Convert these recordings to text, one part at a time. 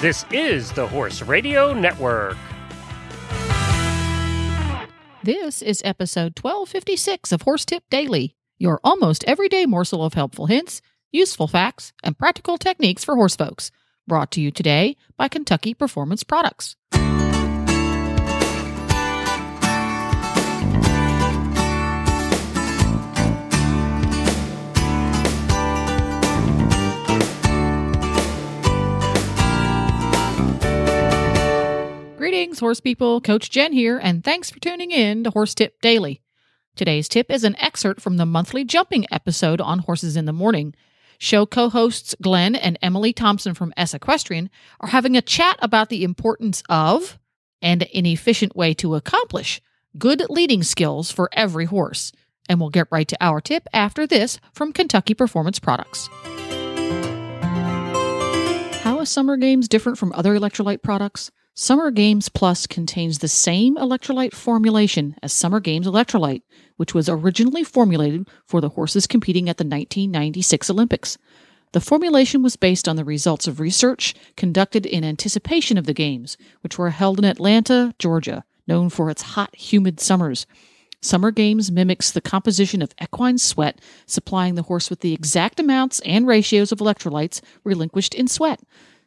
This is the Horse Radio Network. This is episode 1256 of Horse Tip Daily, your almost everyday morsel of helpful hints, useful facts, and practical techniques for horse folks. Brought to you today by Kentucky Performance Products. Greetings, horse people. Coach Jen here, and thanks for tuning in to Horse Tip Daily. Today's tip is an excerpt from the monthly jumping episode on Horses in the Morning. Show co hosts Glenn and Emily Thompson from S Equestrian are having a chat about the importance of and an efficient way to accomplish good leading skills for every horse. And we'll get right to our tip after this from Kentucky Performance Products. How is Summer Games different from other electrolyte products? Summer Games Plus contains the same electrolyte formulation as Summer Games Electrolyte, which was originally formulated for the horses competing at the 1996 Olympics. The formulation was based on the results of research conducted in anticipation of the Games, which were held in Atlanta, Georgia, known for its hot, humid summers. Summer Games mimics the composition of equine sweat, supplying the horse with the exact amounts and ratios of electrolytes relinquished in sweat.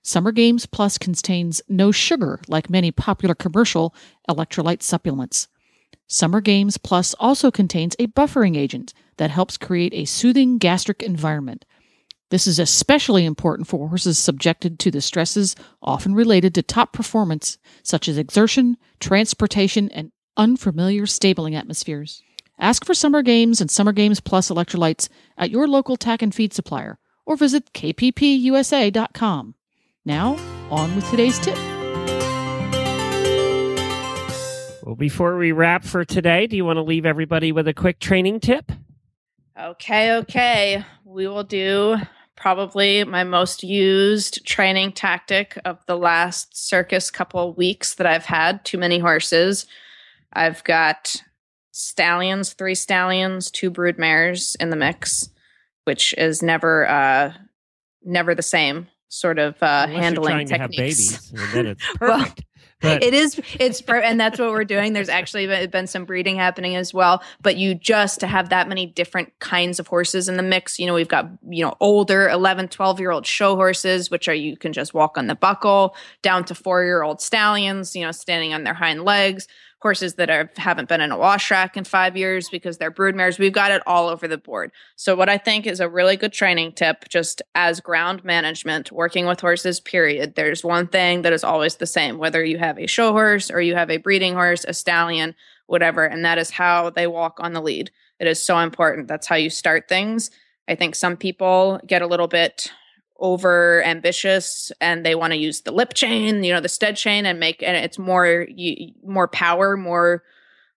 Summer Games Plus contains no sugar like many popular commercial electrolyte supplements. Summer Games Plus also contains a buffering agent that helps create a soothing gastric environment. This is especially important for horses subjected to the stresses often related to top performance, such as exertion, transportation, and unfamiliar stabling atmospheres. Ask for Summer Games and Summer Games Plus electrolytes at your local tack and feed supplier or visit kppusa.com. Now, on with today's tip. Well, before we wrap for today, do you want to leave everybody with a quick training tip? Okay, okay. We will do probably my most used training tactic of the last circus couple of weeks that I've had. Too many horses. I've got stallions, three stallions, two brood mares in the mix, which is never uh never the same sort of uh, handling techniques. babies, Well. But- it is it's and that's what we're doing there's actually been, been some breeding happening as well but you just to have that many different kinds of horses in the mix you know we've got you know older 11 12 year old show horses which are you can just walk on the buckle down to four year old stallions you know standing on their hind legs horses that are, haven't been in a wash rack in five years because they're brood mares we've got it all over the board. So what i think is a really good training tip just as ground management working with horses period. There's one thing that is always the same whether you have a show horse or you have a breeding horse a stallion whatever and that is how they walk on the lead. It is so important. That's how you start things. I think some people get a little bit over ambitious and they want to use the lip chain you know the stud chain and make and it's more more power more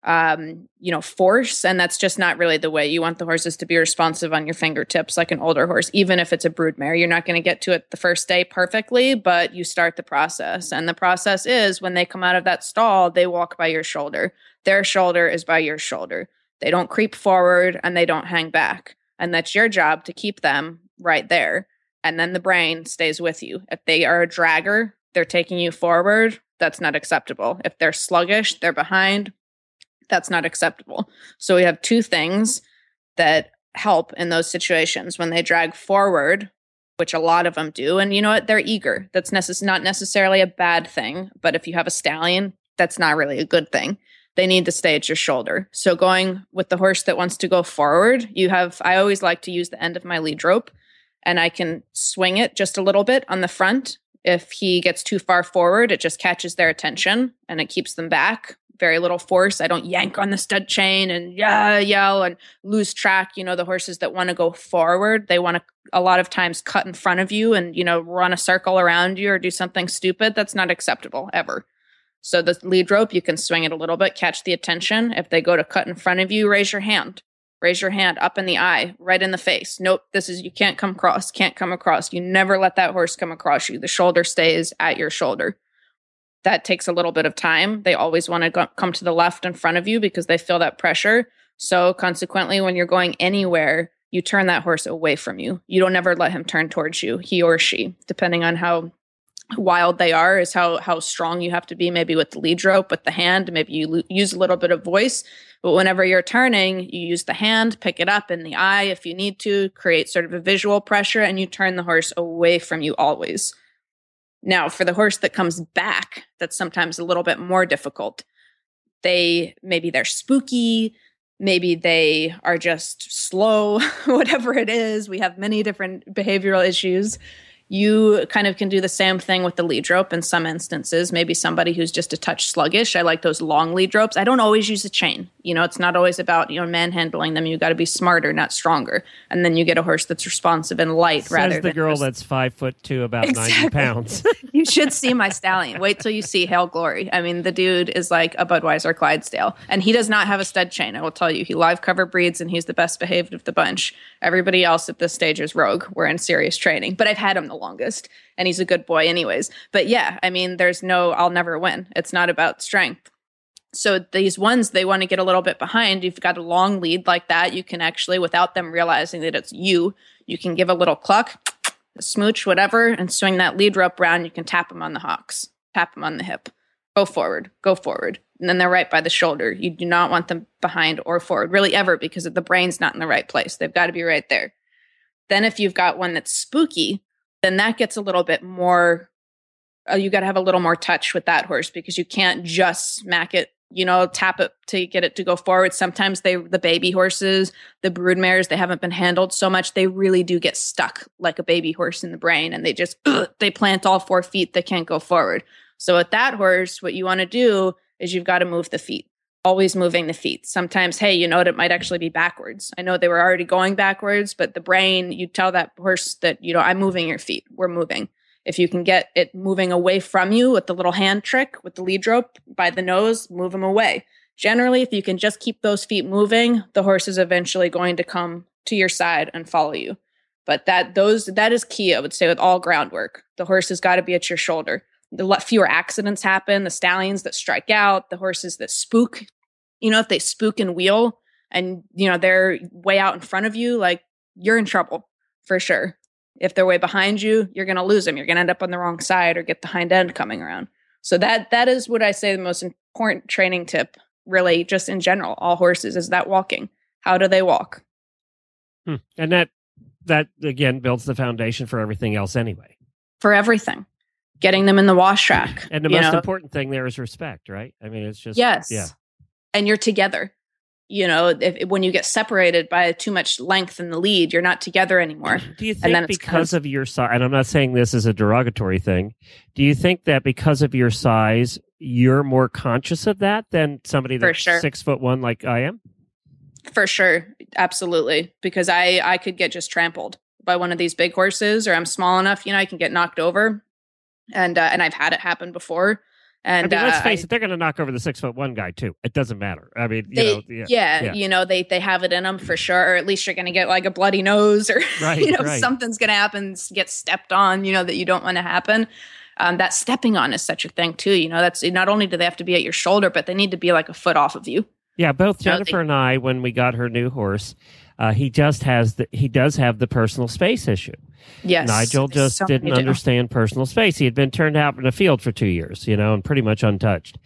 um, you know, force. And that's just not really the way you want the horses to be responsive on your fingertips like an older horse, even if it's a brood mare. You're not going to get to it the first day perfectly, but you start the process. And the process is when they come out of that stall, they walk by your shoulder. Their shoulder is by your shoulder. They don't creep forward and they don't hang back. And that's your job to keep them right there. And then the brain stays with you. If they are a dragger, they're taking you forward. That's not acceptable. If they're sluggish, they're behind, that's not acceptable. So we have two things that help in those situations when they drag forward, which a lot of them do. And you know what? They're eager. That's necess- not necessarily a bad thing. But if you have a stallion, that's not really a good thing. They need to stay at your shoulder. So going with the horse that wants to go forward, you have, I always like to use the end of my lead rope and I can swing it just a little bit on the front. If he gets too far forward, it just catches their attention and it keeps them back very little force. I don't yank on the stud chain and yeah, yell and lose track. You know, the horses that want to go forward, they want to a lot of times cut in front of you and, you know, run a circle around you or do something stupid. That's not acceptable ever. So the lead rope, you can swing it a little bit, catch the attention. If they go to cut in front of you, raise your hand. Raise your hand up in the eye, right in the face. Nope, this is you can't come across, can't come across. You never let that horse come across you. The shoulder stays at your shoulder that takes a little bit of time. They always want to go- come to the left in front of you because they feel that pressure. So, consequently, when you're going anywhere, you turn that horse away from you. You don't ever let him turn towards you, he or she, depending on how wild they are is how how strong you have to be maybe with the lead rope with the hand. Maybe you lo- use a little bit of voice but whenever you're turning you use the hand pick it up in the eye if you need to create sort of a visual pressure and you turn the horse away from you always. Now for the horse that comes back that's sometimes a little bit more difficult. They maybe they're spooky maybe they are just slow whatever it is. We have many different behavioral issues you kind of can do the same thing with the lead rope in some instances. Maybe somebody who's just a touch sluggish. I like those long lead ropes. I don't always use a chain. You know, it's not always about, you know, manhandling them. You got to be smarter, not stronger. And then you get a horse that's responsive and light Says rather the girl that's five foot two, about ninety pounds. you should see my stallion. Wait till you see Hail Glory. I mean, the dude is like a Budweiser Clydesdale, and he does not have a stud chain. I will tell you, he live cover breeds, and he's the best behaved of the bunch. Everybody else at this stage is rogue. We're in serious training, but I've had him the longest, and he's a good boy, anyways. But yeah, I mean, there's no, I'll never win. It's not about strength. So these ones, they want to get a little bit behind. You've got a long lead like that. You can actually, without them realizing that it's you, you can give a little cluck, a smooch, whatever, and swing that lead rope around. You can tap them on the hocks, tap them on the hip. Go forward, go forward. And then they're right by the shoulder. You do not want them behind or forward, really ever, because the brain's not in the right place. They've got to be right there. Then if you've got one that's spooky, then that gets a little bit more uh, you got to have a little more touch with that horse because you can't just smack it you know tap it to get it to go forward. Sometimes they the baby horses the brood mares they haven't been handled so much. They really do get stuck like a baby horse in the brain and they just they plant all four feet they can't go forward. So with that horse what you want to do is you've got to move the feet always moving the feet. Sometimes hey you know what? It might actually be backwards. I know they were already going backwards but the brain you tell that horse that you know i'm moving your feet. We're moving if you can get it moving away from you with the little hand trick with the lead rope by the nose, move them away. Generally, if you can just keep those feet moving, the horse is eventually going to come to your side and follow you. But that those that is key, I would say, with all groundwork. The horse has got to be at your shoulder. The fewer accidents happen. The stallions that strike out, the horses that spook. You know, if they spook and wheel, and you know they're way out in front of you, like you're in trouble for sure if they're way behind you you're going to lose them you're going to end up on the wrong side or get the hind end coming around so that that is what i say the most important training tip really just in general all horses is that walking how do they walk Hmm. And that that again builds the foundation for everything else anyway. for everything getting them in the wash rack And the most know? important thing there is respect, right? I mean, it's just yes yeah. and you're together you know if when you get separated by too much length in the lead you're not together anymore Do you think because of your size, and I'm not saying this is a derogatory thing, do you think that because of your size, you're more conscious of that than somebody that's sure. six foot one like I am? For sure, absolutely. Because I I could get just trampled by one of these big horses, or I'm small enough, you know, I can get knocked over, and uh, and I've had it happen before. And I mean, let's uh, face it, they're going to knock over the six foot one guy too. It doesn't matter. I mean, you they, know, yeah, yeah, yeah. you know, they they have it in them for sure. Or at least you're going to get like a bloody nose, or Right, you know, right. something's going to happen, get stepped on, you know, that you don't want to happen. Um, that stepping on is such a thing too. You know, that's not only do they have to be at your shoulder, but they need to be like a foot off of you. Yeah, both No, they- Jennifer and I, when we got her new horse, uh, he just has the he does have the personal space issue. Yes, Nigel just so didn't understand personal space. He had been turned out in a field for two years, you know, and pretty much untouched.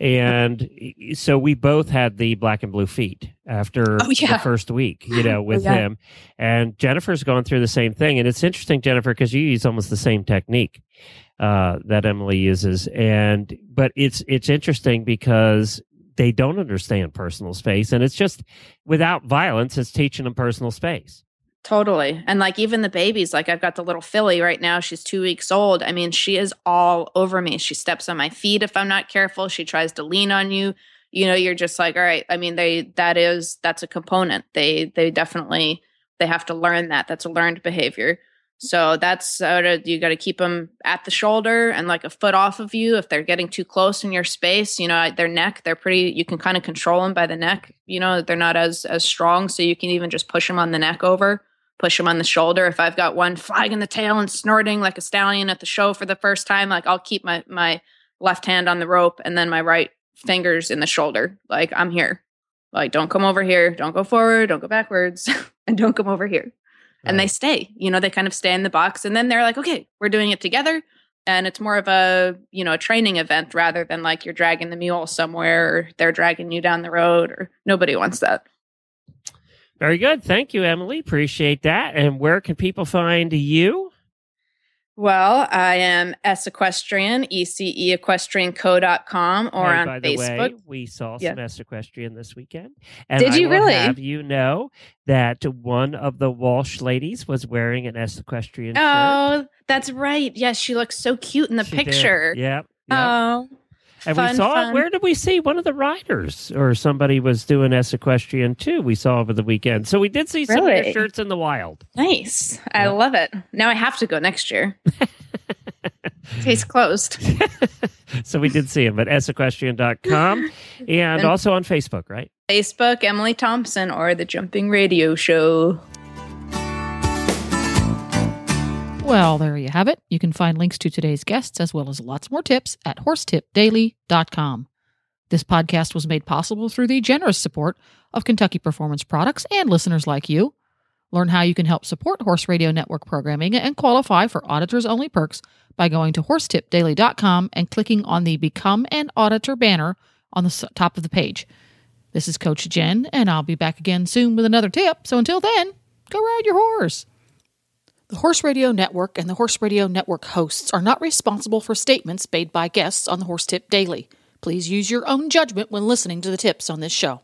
And so we both had the black and blue feet after Oh, yeah. the first week, you know, with yeah. him. And Jennifer's going through the same thing. And it's interesting, Jennifer, because you use almost the same technique uh, that Emily uses. And but it's it's interesting because they don't understand personal space, and it's just without violence, it's teaching them personal space. Totally. And like even the babies, like I've got the little filly right now. She's two weeks old. I mean, she is all over me. She steps on my feet if I'm not careful. She tries to lean on you. You know, you're just like, all right. I mean, they that is that's a component. They they definitely they have to learn that. That's a learned behavior. So that's sort of you got to keep them at the shoulder and like a foot off of you. If they're getting too close in your space, you know, their neck, they're pretty. You can kind of control them by the neck. You know, they're not as as strong, so you can even just push them on the neck over push them on the shoulder. If I've got one flagging the tail and snorting like a stallion at the show for the first time, like I'll keep my my left hand on the rope and then my right fingers in the shoulder. Like I'm here. Like don't come over here, don't go forward, don't go backwards, and don't come over here. And they stay. You know, they kind of stay in the box and then they're like, "Okay, we're doing it together. and it's more of a you know a training event rather than like you're dragging the mule somewhere or they're dragging you down the road or nobody wants that Very good. Thank you, Emily. Appreciate that. And where can people find you? Well i am s equestrian E ece equestrianco.com or Hey, on by the facebook way, we saw Yeah. some S equestrian this weekend. And Did I you really? Have you know that one of the Walsh ladies was wearing an S equestrian shirt? oh that's right yes she looks so cute in the She did. picture Yep. yep. oh and fun, we saw fun. where did we see one of the riders or somebody was doing S equestrian too? We saw over the weekend, so we did see some of Really? their shirts in the wild. nice i love it now i have to go next year case closed so we did see him at sequestrian.com and And- also on Facebook, right? Facebook, Emily Thompson, or the Jumping Radio Show. Well, there you have it. You can find links to today's guests as well as lots more tips at horsetipdaily.com. This podcast was made possible through the generous support of Kentucky Performance Products and listeners like you. Learn how you can help support Horse Radio Network programming and qualify for auditors only perks by going to horsetipdaily.com and clicking on the Become an Auditor banner on the top of the page. This is Coach Jen, and I'll be back again soon with another tip. So until then, go ride your horse. The Horse Radio Network and the Horse Radio Network hosts are not responsible for statements made by guests on the Horse Tip Daily. Please use your own judgment when listening to the tips on this show.